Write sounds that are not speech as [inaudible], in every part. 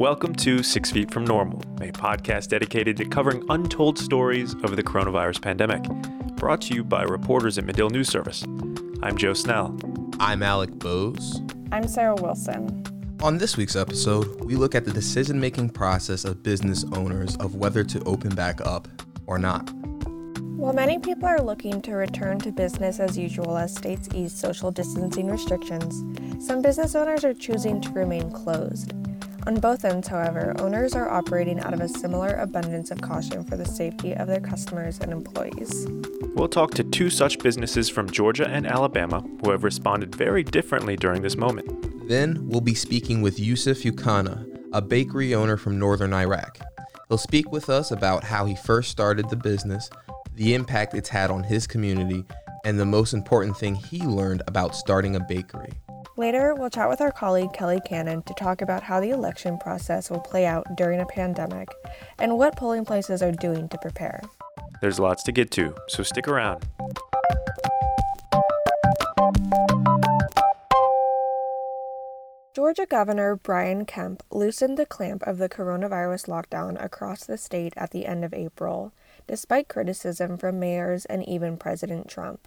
Welcome to Six Feet from Normal, a podcast dedicated to covering untold stories of the coronavirus pandemic. Brought to you by reporters at Medill News Service. I'm Joe Snell. I'm Alec Bose. I'm Sarah Wilson. On this week's episode, we look at the decision making process of business owners of whether to open back up or not. While many people are looking to return to business as usual as states ease social distancing restrictions, some business owners are choosing to remain closed. On both ends, however, owners are operating out of a similar abundance of caution for the safety of their customers and employees. We'll talk to two such businesses from Georgia and Alabama who have responded very differently during this moment. Then we'll be speaking with Yusuf Yohanna, a bakery owner from northern Iraq. He'll speak with us about how he first started the business, the impact it's had on his community, and the most important thing he learned about starting a bakery. Later, we'll chat with our colleague Kelly Cannon to talk about how the election process will play out during a pandemic and what polling places are doing to prepare. There's lots to get to, so stick around. Georgia Governor Brian Kemp loosened the clamp of the coronavirus lockdown across the state at the end of April, despite criticism from mayors and even President Trump.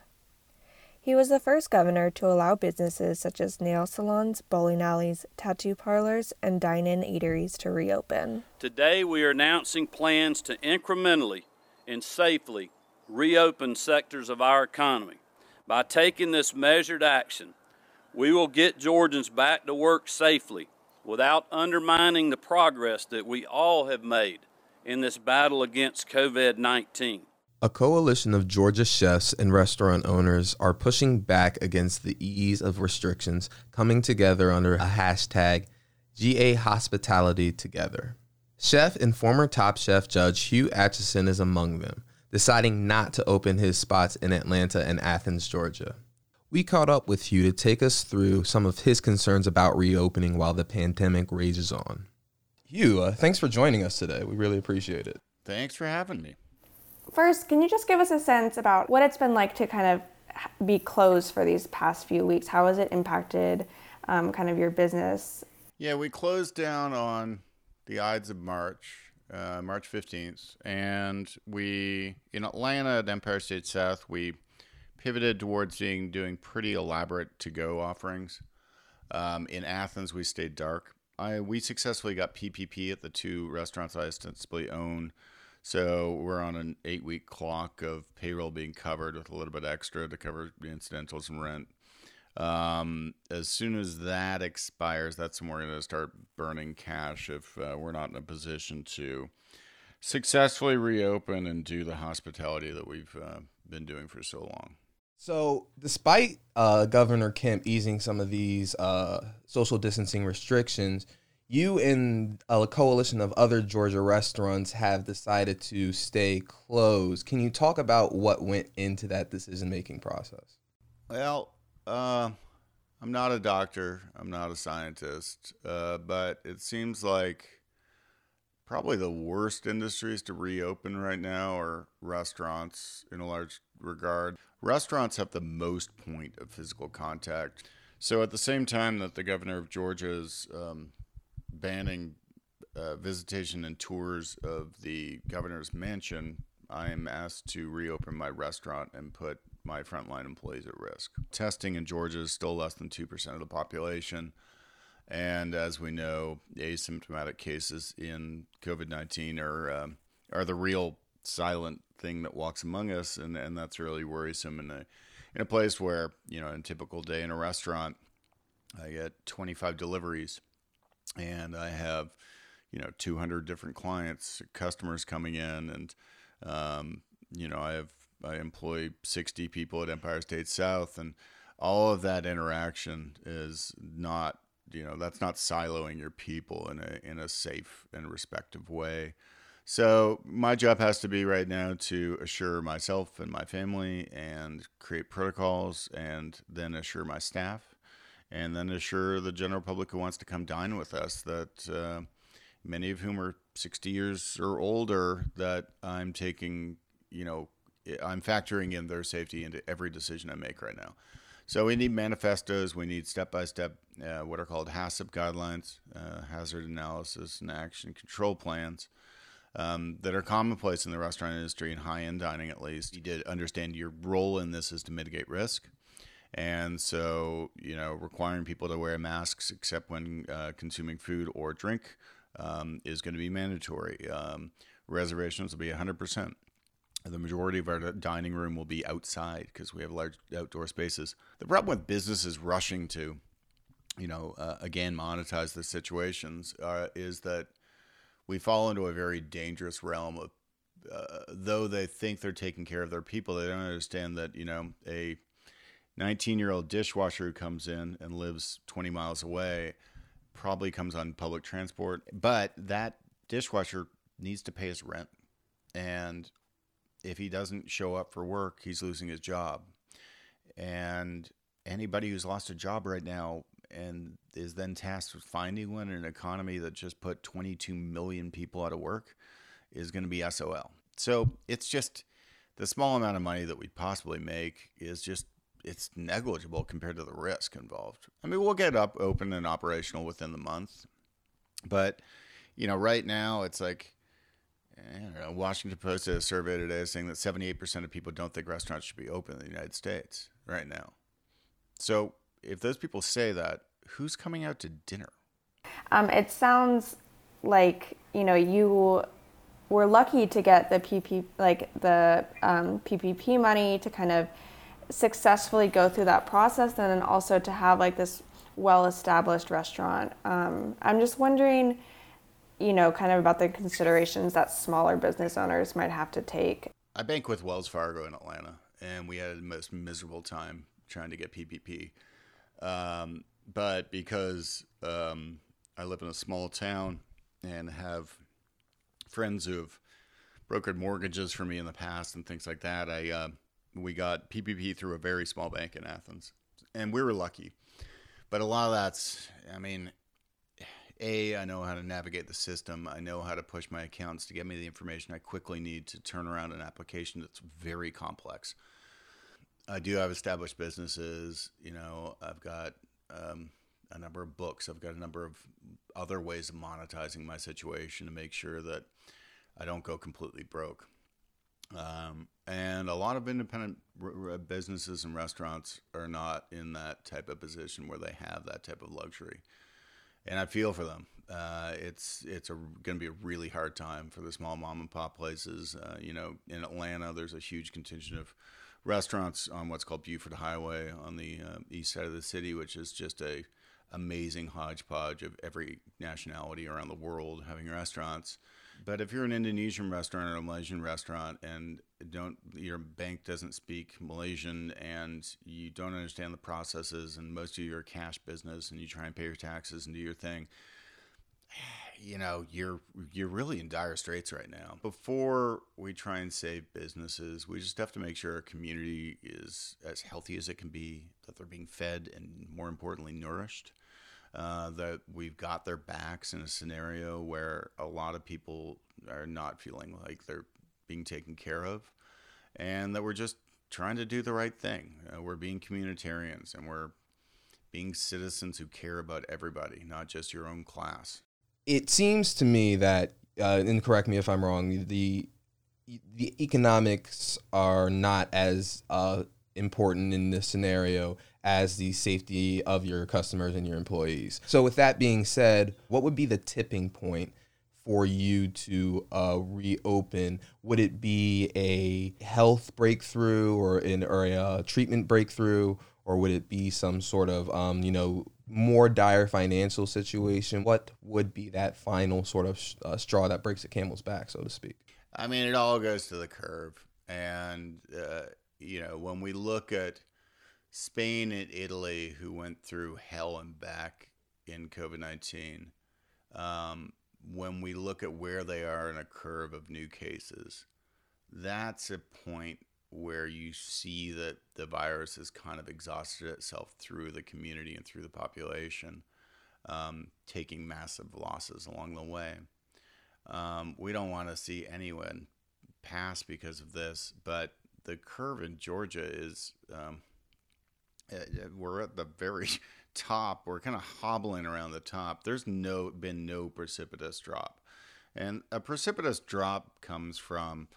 He was the first governor to allow businesses such as nail salons, bowling alleys, tattoo parlors, and dine in eateries to reopen. Today, we are announcing plans to incrementally and safely reopen sectors of our economy. By taking this measured action, we will get Georgians back to work safely without undermining the progress that we all have made in this battle against COVID 19. A coalition of Georgia chefs and restaurant owners are pushing back against the ease of restrictions, coming together under a hashtag GA Hospitality Together. Chef and former Top Chef judge Hugh Acheson is among them, deciding not to open his spots in Atlanta and Athens, Georgia. We caught up with Hugh to take us through some of his concerns about reopening while the pandemic rages on. Hugh, uh, thanks for joining us today. We really appreciate it. Thanks for having me. First, can you just give us a sense about what it's been like to kind of be closed for these past few weeks? How has it impacted um, kind of your business? Yeah, we closed down on the Ides of March, uh, March 15th, and we, in Atlanta at Empire State South, we pivoted towards being doing pretty elaborate to go offerings. Um, in Athens, we stayed dark. I, we successfully got PPP at the two restaurants I ostensibly own so we're on an eight week clock of payroll being covered with a little bit extra to cover the incidentals and rent. Um, as soon as that expires, that's when we're going to start burning cash if uh, we're not in a position to successfully reopen and do the hospitality that we've uh, been doing for so long. So, despite uh, Governor Kemp easing some of these uh, social distancing restrictions, you and a coalition of other Georgia restaurants have decided to stay closed. Can you talk about what went into that decision making process? Well, uh, I'm not a doctor, I'm not a scientist, uh, but it seems like probably the worst industries to reopen right now are restaurants in a large regard. Restaurants have the most point of physical contact. So at the same time that the governor of Georgia is um, banning uh, visitation and tours of the governor's mansion, I am asked to reopen my restaurant and put my frontline employees at risk. Testing in Georgia is still less than 2% of the population. And as we know, asymptomatic cases in COVID 19 are, um, are the real silent thing that walks among us. And, and that's really worrisome in a, in a place where, you know, in a typical day in a restaurant, I get 25 deliveries and I have you know 200 different clients, customers coming in, and um, you know I have I employ 60 people at Empire State South, and all of that interaction is not you know that's not siloing your people in a in a safe and respective way. So my job has to be right now to assure myself and my family and create protocols and then assure my staff and then assure the general public who wants to come dine with us that uh, many of whom are 60 years or older that I'm taking, you know, I'm factoring in their safety into every decision I make right now. So we need manifestos. We need step by step, what are called HACCP guidelines, uh, hazard analysis and action control plans. Um, that are commonplace in the restaurant industry and high end dining, at least. You did understand your role in this is to mitigate risk. And so, you know, requiring people to wear masks except when uh, consuming food or drink um, is going to be mandatory. Um, reservations will be 100%. The majority of our dining room will be outside because we have large outdoor spaces. The problem with businesses rushing to, you know, uh, again, monetize the situations uh, is that we fall into a very dangerous realm of, uh, though they think they're taking care of their people, they don't understand that, you know, a 19 year old dishwasher who comes in and lives 20 miles away probably comes on public transport, but that dishwasher needs to pay his rent. And if he doesn't show up for work, he's losing his job. And anybody who's lost a job right now and is then tasked with finding one in an economy that just put 22 million people out of work is going to be SOL. So it's just the small amount of money that we'd possibly make is just it's negligible compared to the risk involved. I mean, we'll get up open and operational within the month, but you know, right now it's like I don't know. Washington Post did a survey today saying that 78% of people don't think restaurants should be open in the United States right now. So if those people say that, who's coming out to dinner? Um, it sounds like you know you were lucky to get the PP like the um, PPP money to kind of successfully go through that process and then also to have like this well established restaurant. Um, I'm just wondering, you know, kind of about the considerations that smaller business owners might have to take. I bank with Wells Fargo in Atlanta, and we had the most miserable time trying to get PPP. Um, but because um, I live in a small town and have friends who've brokered mortgages for me in the past and things like that, I uh, we got PPP through a very small bank in Athens, and we were lucky. But a lot of that's, I mean, a I know how to navigate the system. I know how to push my accounts to get me the information I quickly need to turn around an application that's very complex. I do have established businesses. You know, I've got um, a number of books. I've got a number of other ways of monetizing my situation to make sure that I don't go completely broke. Um, and a lot of independent r- businesses and restaurants are not in that type of position where they have that type of luxury. And I feel for them. Uh, it's it's going to be a really hard time for the small mom and pop places. Uh, you know, in Atlanta, there's a huge contingent of restaurants on what's called Buford Highway on the uh, east side of the city, which is just a amazing hodgepodge of every nationality around the world having restaurants. But if you're an Indonesian restaurant or a Malaysian restaurant and don't your bank doesn't speak Malaysian and you don't understand the processes and most of your cash business and you try and pay your taxes and do your thing, [sighs] you know, you're you're really in dire straits right now. Before we try and save businesses, we just have to make sure our community is as healthy as it can be, that they're being fed and more importantly nourished uh, that we've got their backs in a scenario where a lot of people are not feeling like they're being taken care of, and that we're just trying to do the right thing. Uh, we're being communitarians and we're being citizens who care about everybody, not just your own class. It seems to me that, uh, and correct me if I'm wrong, the the economics are not as uh, important in this scenario as the safety of your customers and your employees. So, with that being said, what would be the tipping point for you to uh, reopen? Would it be a health breakthrough or an or a uh, treatment breakthrough, or would it be some sort of um, you know more dire financial situation? What would be that final sort of uh, straw that breaks the camel's back, so to speak? I mean, it all goes to the curve, and uh, you know when we look at Spain and Italy, who went through hell and back in COVID 19, um, when we look at where they are in a curve of new cases, that's a point where you see that the virus has kind of exhausted itself through the community and through the population, um, taking massive losses along the way. Um, we don't want to see anyone pass because of this, but the curve in Georgia is um, uh, we're at the very [laughs] top. We're kind of hobbling around the top. There's no been no precipitous drop, and a precipitous drop comes from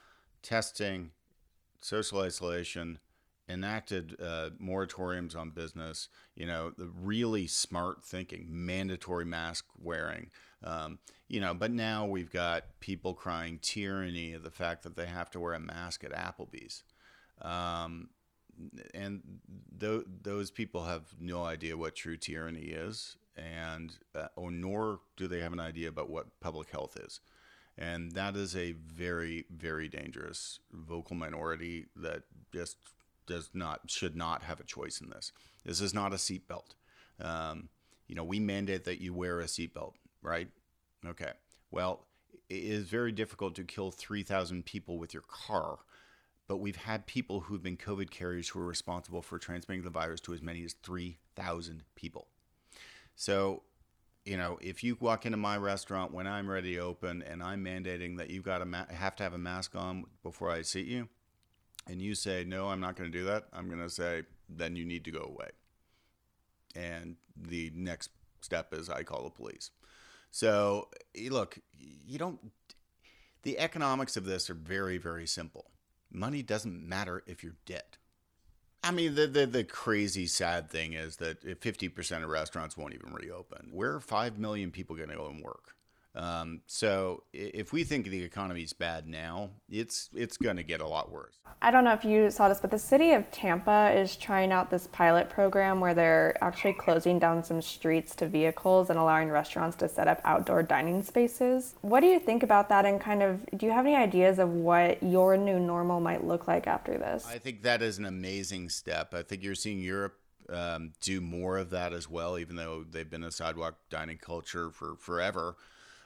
testing, social isolation, enacted uh, moratoriums on business. You know, the really smart thinking, mandatory mask wearing. Um, you know, but now we've got people crying tyranny of the fact that they have to wear a mask at Applebee's. Um, and th- those people have no idea what true tyranny is, and uh, or nor do they have an idea about what public health is. And that is a very, very dangerous vocal minority that just does not should not have a choice in this. This is not a seatbelt. Um, you know, we mandate that you wear a seatbelt, right? Okay. Well, it is very difficult to kill 3,000 people with your car but we've had people who've been COVID carriers who are responsible for transmitting the virus to as many as 3,000 people. So, you know, if you walk into my restaurant when I'm ready to open and I'm mandating that you've got to ma- have to have a mask on before I seat you, and you say, no, I'm not going to do that, I'm going to say, then you need to go away. And the next step is I call the police. So, look, you don't, the economics of this are very, very simple money doesn't matter if you're dead. I mean, the, the, the crazy sad thing is that 50% of restaurants won't even reopen. Where are 5 million people going to go and work? Um, so if we think the economy is bad now, it's it's going to get a lot worse. I don't know if you saw this, but the city of Tampa is trying out this pilot program where they're actually closing down some streets to vehicles and allowing restaurants to set up outdoor dining spaces. What do you think about that? And kind of, do you have any ideas of what your new normal might look like after this? I think that is an amazing step. I think you're seeing Europe um, do more of that as well, even though they've been a sidewalk dining culture for forever.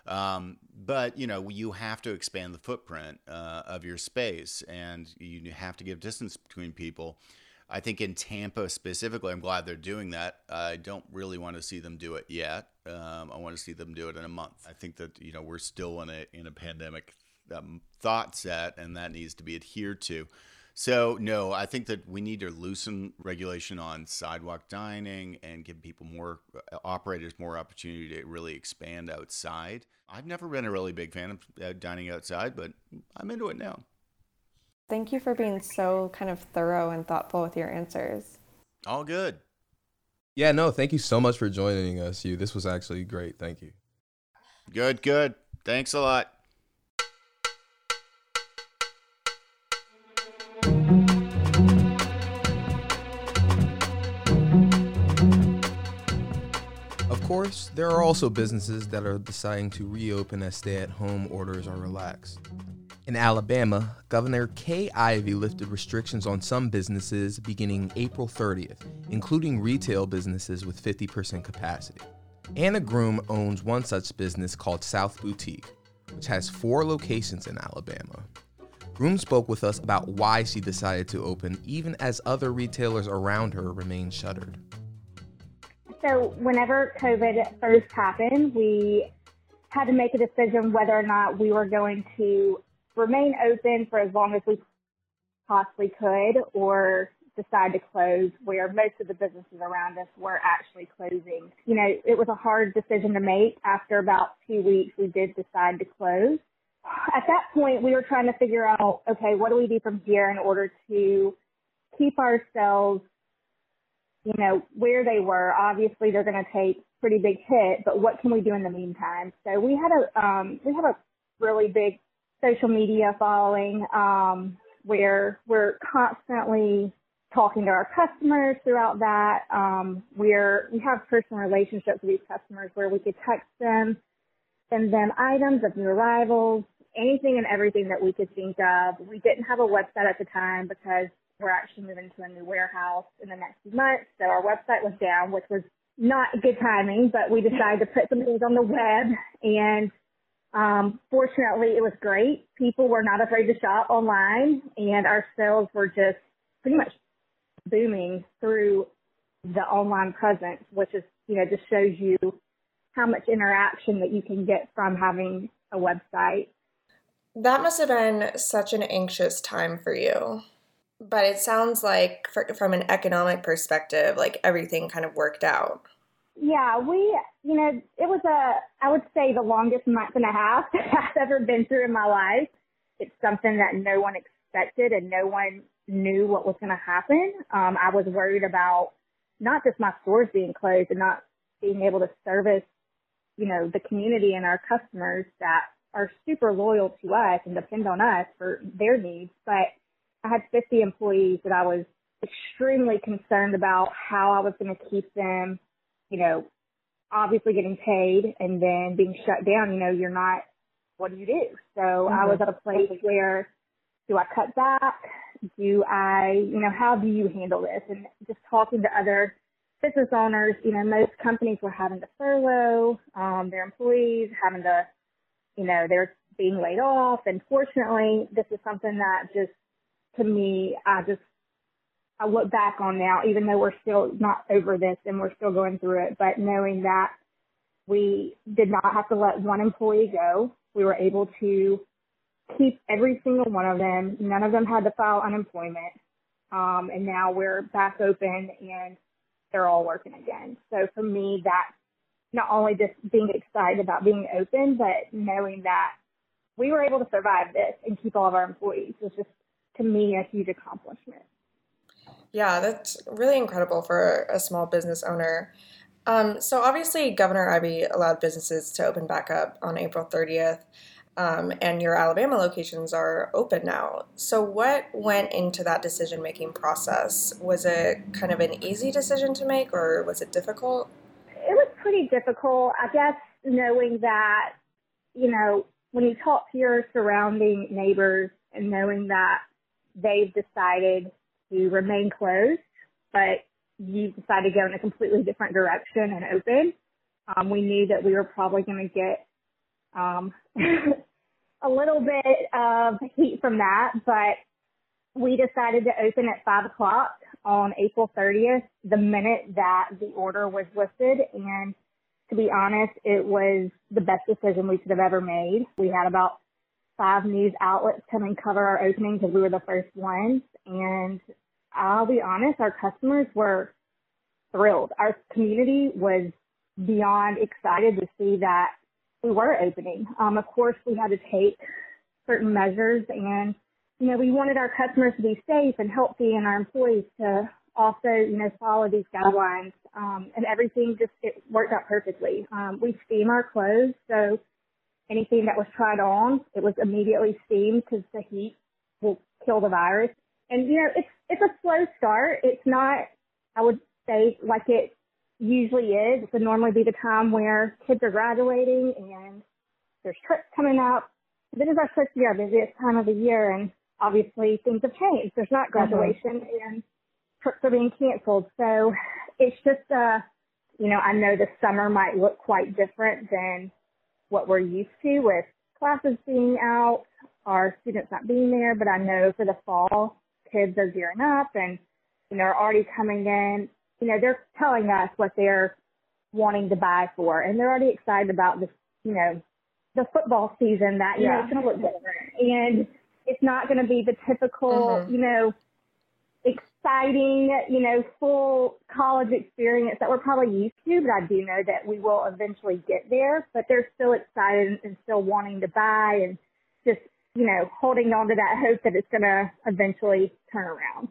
Um, but you know, you have to expand the footprint uh, of your space, and you have to give distance between people. I think in Tampa specifically, I'm glad they're doing that. I don't really want to see them do it yet. Um, I want to see them do it in a month. I think that you know we're still in a in a pandemic um, thought set, and that needs to be adhered to. So no, I think that we need to loosen regulation on sidewalk dining and give people more uh, operators more opportunity to really expand outside. I've never been a really big fan of uh, dining outside, but I'm into it now. Thank you for being so kind of thorough and thoughtful with your answers. All good. Yeah, no, thank you so much for joining us. You, this was actually great. Thank you. Good, good. Thanks a lot. Course, there are also businesses that are deciding to reopen as stay at home orders are relaxed. In Alabama, Governor Kay Ivey lifted restrictions on some businesses beginning April 30th, including retail businesses with 50% capacity. Anna Groom owns one such business called South Boutique, which has four locations in Alabama. Groom spoke with us about why she decided to open even as other retailers around her remain shuttered. So whenever COVID first happened, we had to make a decision whether or not we were going to remain open for as long as we possibly could or decide to close where most of the businesses around us were actually closing. You know, it was a hard decision to make. After about two weeks, we did decide to close. At that point, we were trying to figure out, okay, what do we do from here in order to keep ourselves you know, where they were. Obviously, they're going to take pretty big hit, but what can we do in the meantime? So we had a um, we have a really big social media following um, where we're constantly talking to our customers throughout that. Um, we're we have personal relationships with these customers where we could text them, send them items of new arrivals, anything and everything that we could think of. We didn't have a website at the time because we're actually moving to a new warehouse in the next few months. So our website was down, which was not good timing, but we decided to put some things on the web and um, fortunately it was great. People were not afraid to shop online and our sales were just pretty much booming through the online presence, which is, you know, just shows you how much interaction that you can get from having a website. That must have been such an anxious time for you. But it sounds like, from an economic perspective, like everything kind of worked out. Yeah, we, you know, it was a, I would say the longest month and a half [laughs] I've ever been through in my life. It's something that no one expected and no one knew what was going to happen. Um, I was worried about not just my stores being closed and not being able to service, you know, the community and our customers that are super loyal to us and depend on us for their needs, but I had 50 employees that I was extremely concerned about how I was going to keep them, you know, obviously getting paid and then being shut down. You know, you're not, what do you do? So mm-hmm. I was at a place where do I cut back? Do I, you know, how do you handle this? And just talking to other business owners, you know, most companies were having to furlough um, their employees, having to, you know, they're being laid off. And fortunately, this is something that just to me, I just, I look back on now, even though we're still not over this and we're still going through it, but knowing that we did not have to let one employee go, we were able to keep every single one of them. None of them had to file unemployment. Um, and now we're back open and they're all working again. So for me, that not only just being excited about being open, but knowing that we were able to survive this and keep all of our employees was just to me a huge accomplishment. Yeah, that's really incredible for a small business owner. Um, so obviously, Governor Ivey allowed businesses to open back up on April 30th, um, and your Alabama locations are open now. So what went into that decision-making process? Was it kind of an easy decision to make, or was it difficult? It was pretty difficult, I guess, knowing that you know when you talk to your surrounding neighbors and knowing that they've decided to remain closed, but you decided to go in a completely different direction and open. Um, we knew that we were probably going to get um, [laughs] a little bit of heat from that, but we decided to open at five o'clock on April 30th, the minute that the order was lifted. And to be honest, it was the best decision we could have ever made. We had about five news outlets come and cover our opening because we were the first ones. And I'll be honest, our customers were thrilled. Our community was beyond excited to see that we were opening. Um, of course, we had to take certain measures and, you know, we wanted our customers to be safe and healthy and our employees to also, you know, follow these guidelines. Um, and everything just, it worked out perfectly. Um, we steam our clothes. So anything that was tried on, it was immediately steamed because the heat will kill the virus. And you know, it's it's a slow start. It's not, I would say, like it usually is. It would normally be the time where kids are graduating and there's trips coming up. This is our supposed to be our busiest time of the year, and obviously things have changed. There's not mm-hmm. graduation, mm-hmm. and trips are being canceled. So it's just, uh, you know, I know the summer might look quite different than what we're used to with classes being out, our students not being there, but I know for the fall, kids are gearing up and, you know, are already coming in. You know, they're telling us what they're wanting to buy for, and they're already excited about this, you know, the football season that, you yeah. know, it's going to look different. And it's not going to be the typical, mm-hmm. you know, exciting, you know, full college experience that we're probably used to, but I do know that we will eventually get there. But they're still excited and still wanting to buy and just, you know, holding on to that hope that it's going to eventually turn around.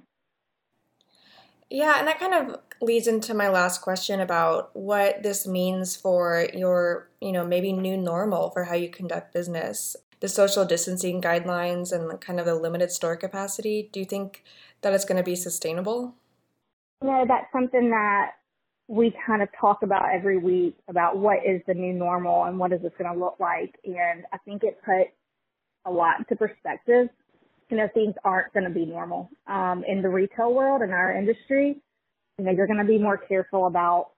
Yeah, and that kind of leads into my last question about what this means for your, you know, maybe new normal for how you conduct business. The social distancing guidelines and kind of the limited store capacity. Do you think that it's going to be sustainable? Know, that's something that we kind of talk about every week about what is the new normal and what is this going to look like. And I think it put a lot into perspective. You know, things aren't going to be normal um, in the retail world in our industry. You know, you're going to be more careful about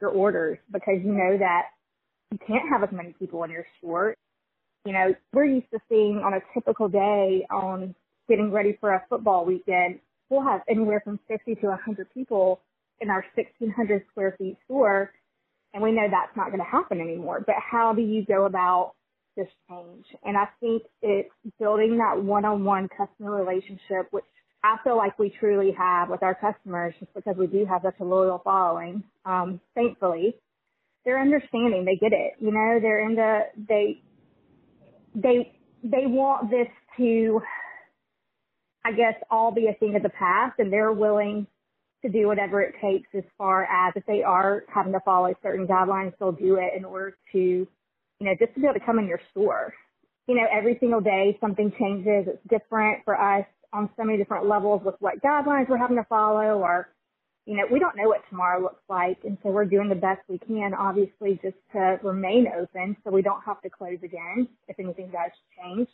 your orders because you know that you can't have as many people in your store. You know, we're used to seeing on a typical day on getting ready for a football weekend, we'll have anywhere from 50 to 100 people in our 1,600 square feet store, and we know that's not going to happen anymore. But how do you go about this change? And I think it's building that one-on-one customer relationship, which I feel like we truly have with our customers just because we do have such a loyal following. Um, thankfully, they're understanding. They get it. You know, they're into they they they want this to, I guess, all be a thing of the past, and they're willing to do whatever it takes as far as if they are having to follow certain guidelines, they'll do it in order to, you know, just to be able to come in your store. You know, every single day something changes. It's different for us on so many different levels with what guidelines we're having to follow or, you know, we don't know what tomorrow looks like. And so we're doing the best we can, obviously, just to remain open so we don't have to close again if anything does change.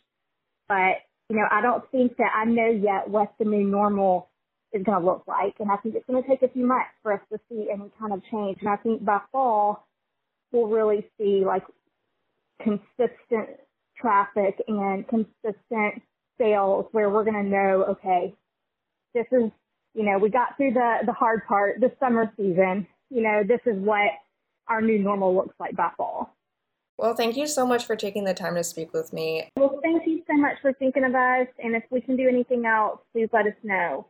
But, you know, I don't think that I know yet what the new normal is going to look like. And I think it's going to take a few months for us to see any kind of change. And I think by fall, we'll really see like consistent traffic and consistent sales where we're going to know, okay, this is, you know, we got through the, the hard part, the summer season, you know, this is what our new normal looks like by fall. Well, thank you so much for taking the time to speak with me. Well, thank you so much for thinking of us. And if we can do anything else, please let us know.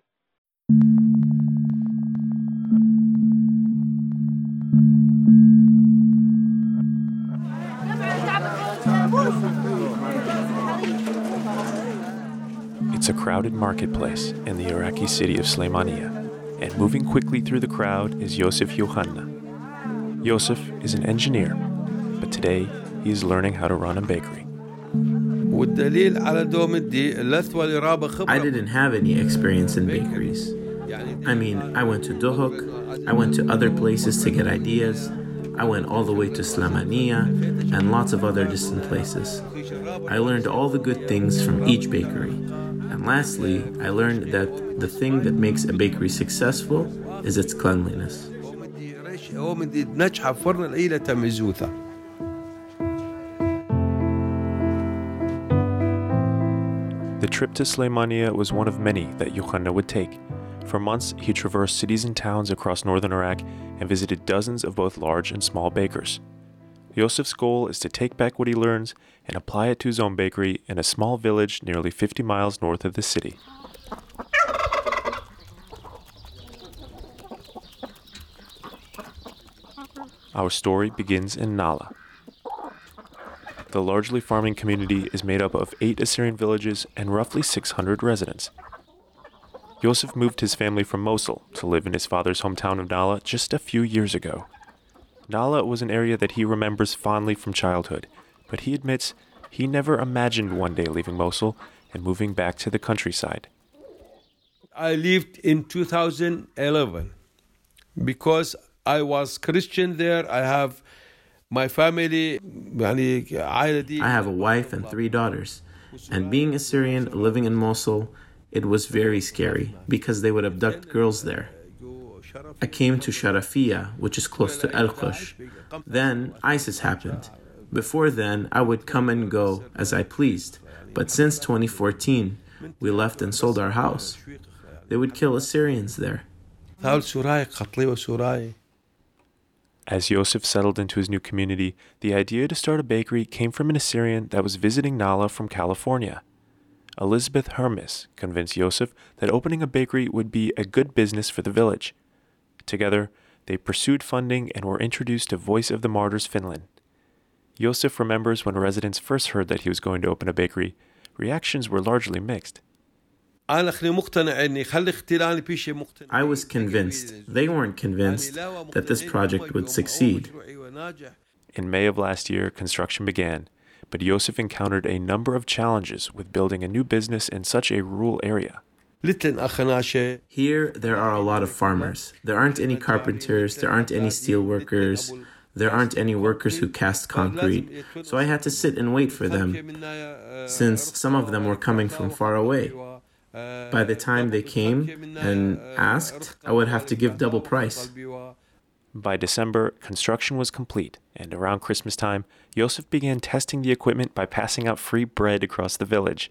It's a crowded marketplace in the Iraqi city of Slemania, and moving quickly through the crowd is Yosef Yohanna. Yosef is an engineer, but today he's learning how to run a bakery. I didn't have any experience in bakeries. I mean, I went to Duhok, I went to other places to get ideas, I went all the way to Slamania and lots of other distant places. I learned all the good things from each bakery. And lastly, I learned that the thing that makes a bakery successful is its cleanliness. Trip to Slemania was one of many that Yohanna would take. For months, he traversed cities and towns across northern Iraq and visited dozens of both large and small bakers. Yosef's goal is to take back what he learns and apply it to his own bakery in a small village nearly 50 miles north of the city. Our story begins in Nala. The largely farming community is made up of eight Assyrian villages and roughly 600 residents. Yosef moved his family from Mosul to live in his father's hometown of Nala just a few years ago. Nala was an area that he remembers fondly from childhood, but he admits he never imagined one day leaving Mosul and moving back to the countryside. I lived in 2011 because I was Christian there. I have my family. I have a wife and three daughters. And being Assyrian, living in Mosul, it was very scary because they would abduct girls there. I came to Sharafiya, which is close to El Qush. Then ISIS happened. Before then, I would come and go as I pleased. But since 2014, we left and sold our house. They would kill Assyrians there. As Yosef settled into his new community, the idea to start a bakery came from an Assyrian that was visiting Nala from California. Elizabeth Hermes convinced Yosef that opening a bakery would be a good business for the village. Together, they pursued funding and were introduced to Voice of the Martyrs Finland. Yosef remembers when residents first heard that he was going to open a bakery, reactions were largely mixed. I was convinced, they weren't convinced, that this project would succeed. In May of last year, construction began, but Yosef encountered a number of challenges with building a new business in such a rural area. Here, there are a lot of farmers. There aren't any carpenters, there aren't any steel workers, there aren't any workers who cast concrete, so I had to sit and wait for them, since some of them were coming from far away. By the time they came and asked, I would have to give double price. By December, construction was complete, and around Christmas time, Yosef began testing the equipment by passing out free bread across the village.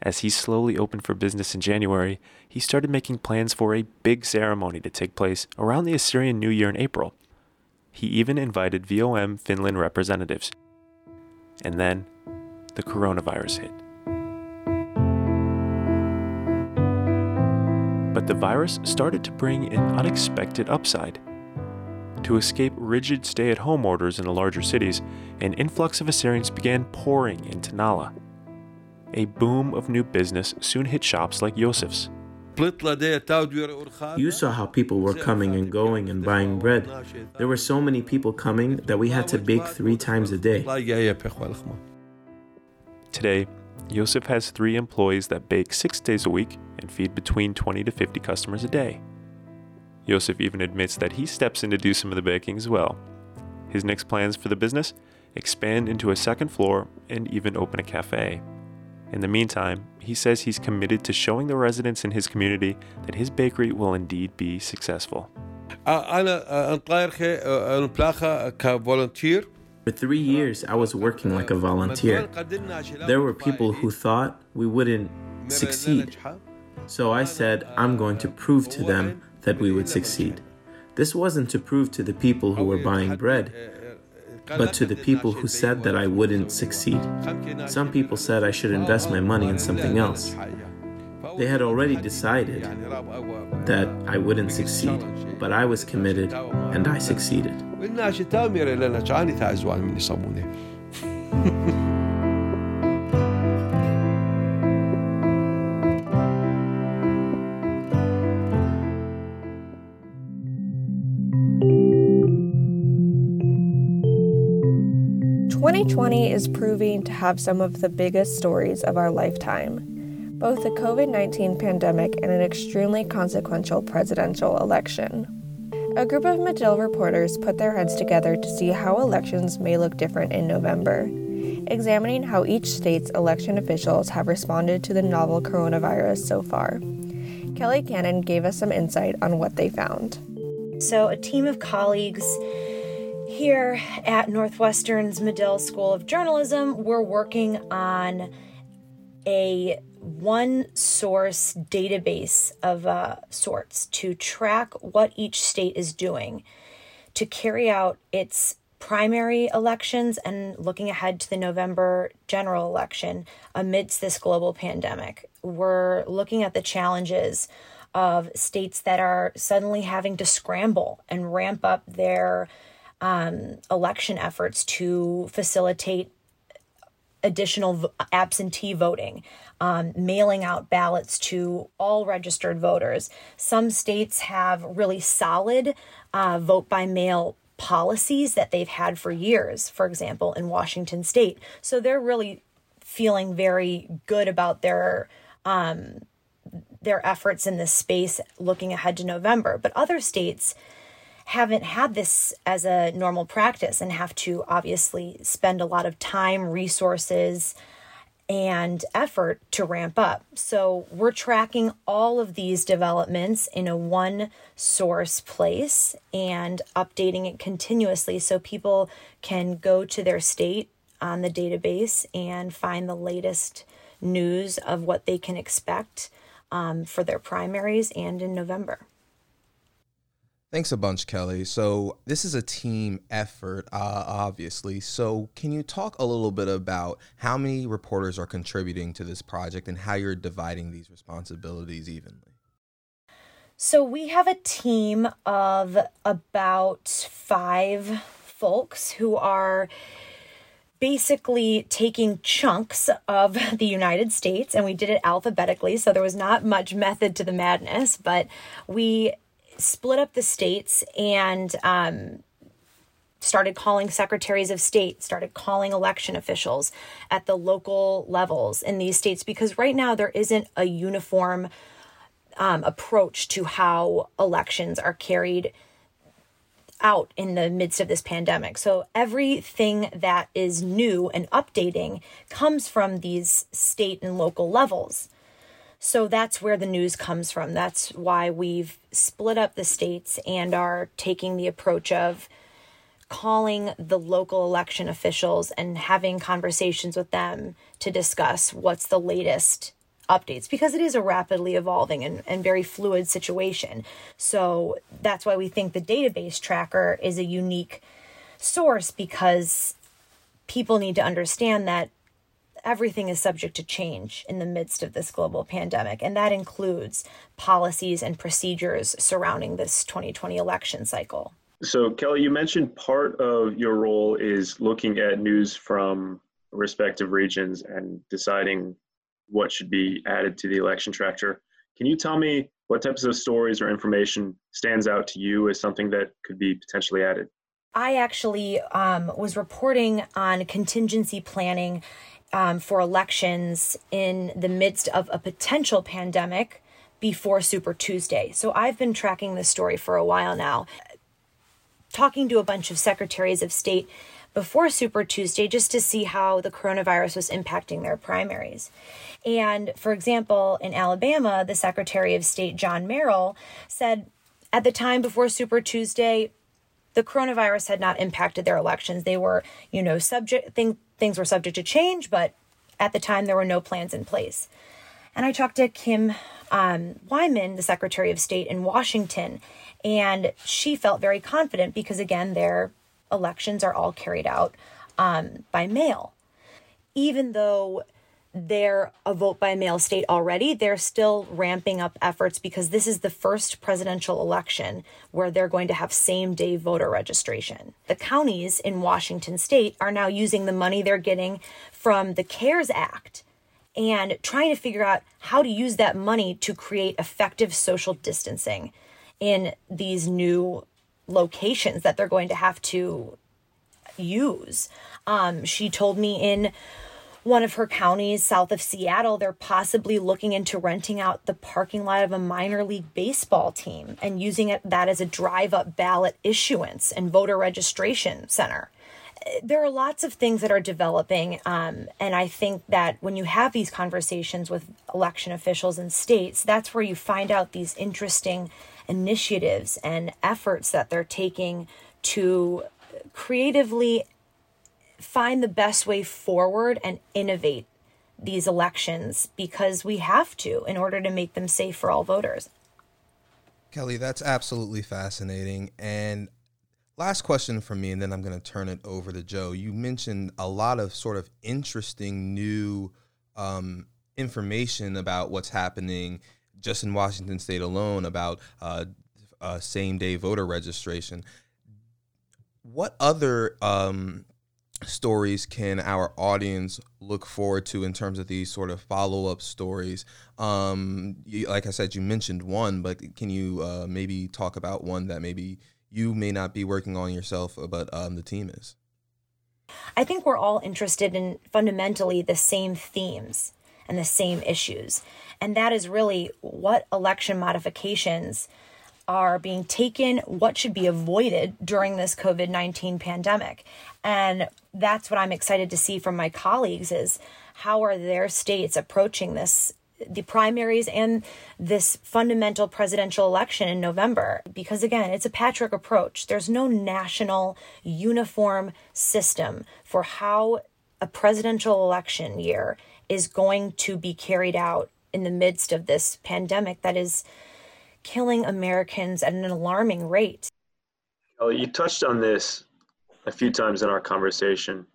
As he slowly opened for business in January, he started making plans for a big ceremony to take place around the Assyrian New Year in April. He even invited VOM Finland representatives. And then the coronavirus hit. But the virus started to bring an unexpected upside. To escape rigid stay at home orders in the larger cities, an influx of Assyrians began pouring into Nala. A boom of new business soon hit shops like Yosef's. You saw how people were coming and going and buying bread. There were so many people coming that we had to bake three times a day. Today, Yosef has three employees that bake six days a week and feed between 20 to 50 customers a day. Yosef even admits that he steps in to do some of the baking as well. His next plans for the business expand into a second floor and even open a cafe. In the meantime, he says he's committed to showing the residents in his community that his bakery will indeed be successful. For three years, I was working like a volunteer. There were people who thought we wouldn't succeed. So I said, I'm going to prove to them that we would succeed. This wasn't to prove to the people who were buying bread, but to the people who said that I wouldn't succeed. Some people said I should invest my money in something else. They had already decided that I wouldn't succeed, but I was committed and I succeeded. 2020 is proving to have some of the biggest stories of our lifetime, both the COVID 19 pandemic and an extremely consequential presidential election. A group of Medill reporters put their heads together to see how elections may look different in November, examining how each state's election officials have responded to the novel coronavirus so far. Kelly Cannon gave us some insight on what they found. So, a team of colleagues here at Northwestern's Medill School of Journalism, we're working on a one source database of uh, sorts to track what each state is doing to carry out its primary elections and looking ahead to the November general election amidst this global pandemic. We're looking at the challenges of states that are suddenly having to scramble and ramp up their um, election efforts to facilitate additional absentee voting, um, mailing out ballots to all registered voters. Some states have really solid uh, vote by mail policies that they've had for years, for example, in Washington state. So they're really feeling very good about their. Um, their efforts in this space looking ahead to November. But other states haven't had this as a normal practice and have to obviously spend a lot of time, resources, and effort to ramp up. So we're tracking all of these developments in a one source place and updating it continuously so people can go to their state on the database and find the latest news of what they can expect um, for their primaries and in November. Thanks a bunch, Kelly. So, this is a team effort, uh, obviously. So, can you talk a little bit about how many reporters are contributing to this project and how you're dividing these responsibilities evenly? So, we have a team of about five folks who are basically taking chunks of the United States, and we did it alphabetically, so there was not much method to the madness, but we split up the states and um, started calling secretaries of state, started calling election officials at the local levels in these states because right now there isn't a uniform um, approach to how elections are carried out in the midst of this pandemic. So everything that is new and updating comes from these state and local levels. So that's where the news comes from. That's why we've split up the states and are taking the approach of calling the local election officials and having conversations with them to discuss what's the latest updates because it is a rapidly evolving and, and very fluid situation. So that's why we think the database tracker is a unique source because people need to understand that everything is subject to change in the midst of this global pandemic, and that includes policies and procedures surrounding this 2020 election cycle. So, Kelly, you mentioned part of your role is looking at news from respective regions and deciding what should be added to the election tracker. Can you tell me what types of stories or information stands out to you as something that could be potentially added? I actually um, was reporting on contingency planning um, for elections in the midst of a potential pandemic before Super Tuesday. So I've been tracking this story for a while now, talking to a bunch of secretaries of state before Super Tuesday just to see how the coronavirus was impacting their primaries. And for example, in Alabama, the Secretary of State, John Merrill, said at the time before Super Tuesday, the coronavirus had not impacted their elections. They were, you know, subject thing, things were subject to change, but at the time there were no plans in place. And I talked to Kim um, Wyman, the Secretary of State in Washington, and she felt very confident because again, their elections are all carried out um, by mail. Even though they're a vote by mail state already, they're still ramping up efforts because this is the first presidential election where they're going to have same day voter registration. The counties in Washington state are now using the money they're getting from the CARES Act and trying to figure out how to use that money to create effective social distancing in these new locations that they're going to have to use. Um, she told me in one of her counties south of Seattle, they're possibly looking into renting out the parking lot of a minor league baseball team and using it that as a drive up ballot issuance and voter registration center. There are lots of things that are developing, um, and I think that when you have these conversations with election officials in states, that's where you find out these interesting initiatives and efforts that they're taking to creatively find the best way forward and innovate these elections because we have to in order to make them safe for all voters. Kelly, that's absolutely fascinating. And last question for me, and then I'm going to turn it over to Joe. You mentioned a lot of sort of interesting new um, information about what's happening just in Washington state alone about uh, uh, same day voter registration. What other um, stories can our audience look forward to in terms of these sort of follow up stories? Um, you, like I said, you mentioned one, but can you uh, maybe talk about one that maybe you may not be working on yourself, but um, the team is? I think we're all interested in fundamentally the same themes and the same issues. And that is really what election modifications are being taken, what should be avoided during this COVID 19 pandemic. And that's what I'm excited to see from my colleagues is how are their states approaching this the primaries and this fundamental presidential election in November. Because again, it's a patchwork approach. There's no national uniform system for how a presidential election year is going to be carried out in the midst of this pandemic that is killing Americans at an alarming rate. Kelly, you touched on this a few times in our conversation,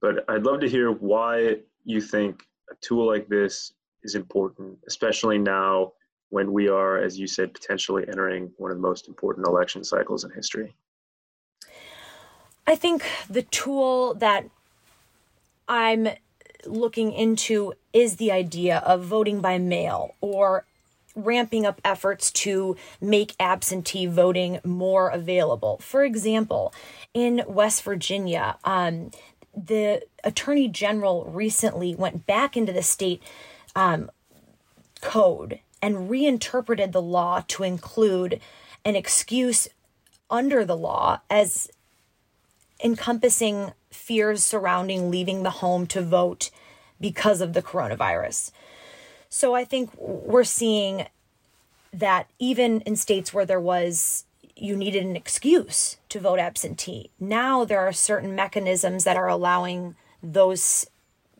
but I'd love to hear why you think a tool like this is important, especially now when we are, as you said, potentially entering one of the most important election cycles in history. I think the tool that I'm looking into is the idea of voting by mail or ramping up efforts to make absentee voting more available. For example, in West Virginia, um, the attorney general recently went back into the state um, code and reinterpreted the law to include an excuse under the law as encompassing fears surrounding leaving the home to vote because of the coronavirus. So I think we're seeing that even in states where there was you needed an excuse to vote absentee. Now there are certain mechanisms that are allowing those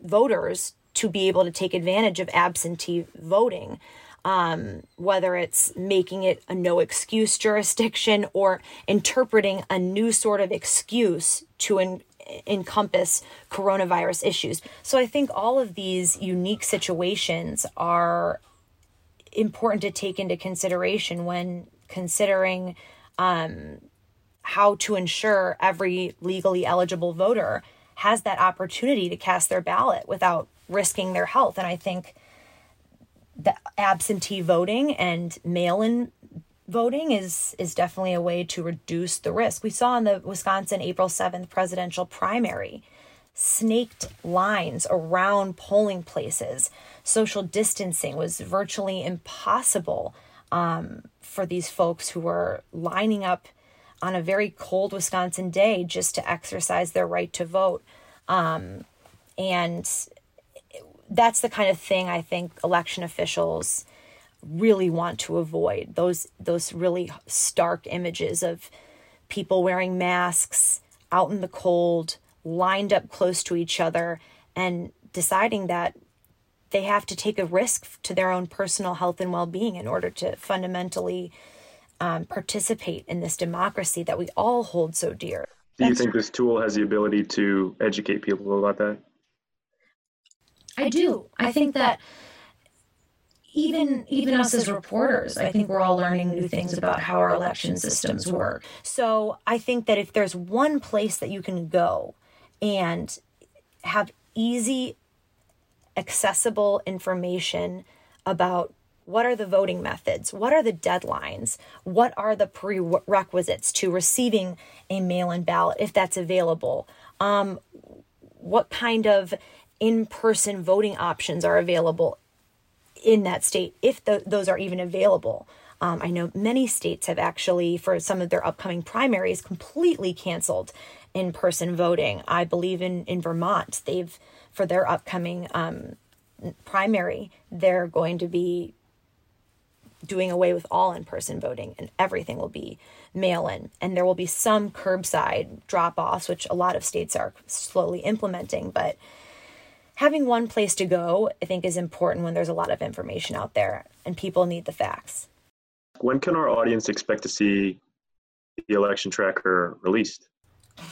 voters to be able to take advantage of absentee voting, um, whether it's making it a no excuse jurisdiction or interpreting a new sort of excuse to in- encompass coronavirus issues. So I think all of these unique situations are important to take into consideration when considering um, how to ensure every legally eligible voter has that opportunity to cast their ballot without risking their health. And I think the absentee voting and mail-in voting is is definitely a way to reduce the risk. We saw in the Wisconsin April 7th presidential primary snaked lines around polling places. Social distancing was virtually impossible um, for these folks who were lining up on a very cold Wisconsin day just to exercise their right to vote. Um, and that's the kind of thing I think election officials really want to avoid those those really stark images of people wearing masks out in the cold lined up close to each other and deciding that they have to take a risk to their own personal health and well-being in order to fundamentally um, participate in this democracy that we all hold so dear. Do you think this tool has the ability to educate people about that? I do. I think that even even us as reporters, I think we're all learning new things about how our election systems work. So I think that if there's one place that you can go and have easy, accessible information about what are the voting methods, what are the deadlines, what are the prerequisites to receiving a mail-in ballot if that's available, um, what kind of in-person voting options are available in that state if the, those are even available. Um, I know many states have actually, for some of their upcoming primaries, completely canceled in person voting. I believe in, in Vermont, they've, for their upcoming um, primary, they're going to be doing away with all in person voting and everything will be mail in. And there will be some curbside drop offs, which a lot of states are slowly implementing. But having one place to go, I think, is important when there's a lot of information out there and people need the facts. When can our audience expect to see the election tracker released?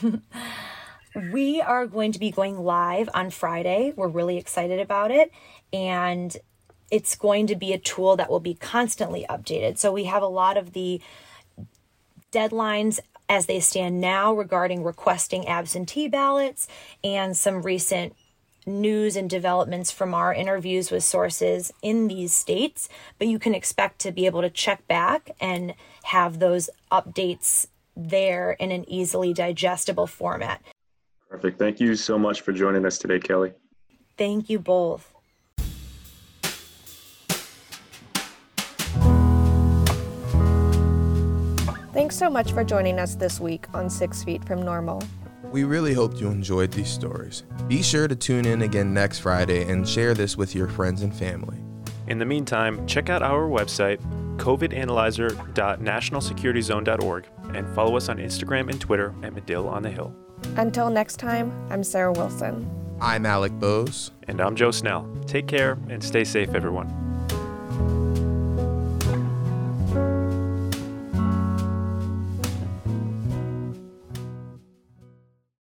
[laughs] we are going to be going live on Friday. We're really excited about it. And it's going to be a tool that will be constantly updated. So we have a lot of the deadlines as they stand now regarding requesting absentee ballots and some recent news and developments from our interviews with sources in these states, but you can expect to be able to check back and have those updates there in an easily digestible format. Perfect. Thank you so much for joining us today, Kelly. Thank you both. Thanks so much for joining us this week on Six Feet from Normal. We really hope you enjoyed these stories. Be sure to tune in again next Friday and share this with your friends and family. In the meantime, check out our website, covidanalyzer.nationalsecurityzone.org, and follow us on Instagram and Twitter at Medill on the Hill. Until next time, I'm Sarah Wilson. I'm Alec Bose. And I'm Joe Snell. Take care and stay safe, everyone.